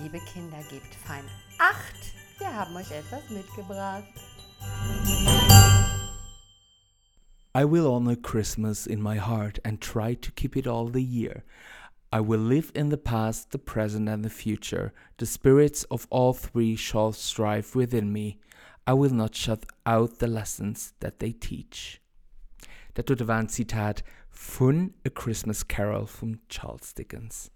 liebe Kinder, gebt fein Acht. Wir haben euch etwas mitgebracht. I will honor Christmas in my heart and try to keep it all the year. I will live in the past, the present, and the future. The spirits of all three shall strive within me. I will not shut out the lessons that they teach. Das war ein Zitat von A Christmas Carol von Charles Dickens.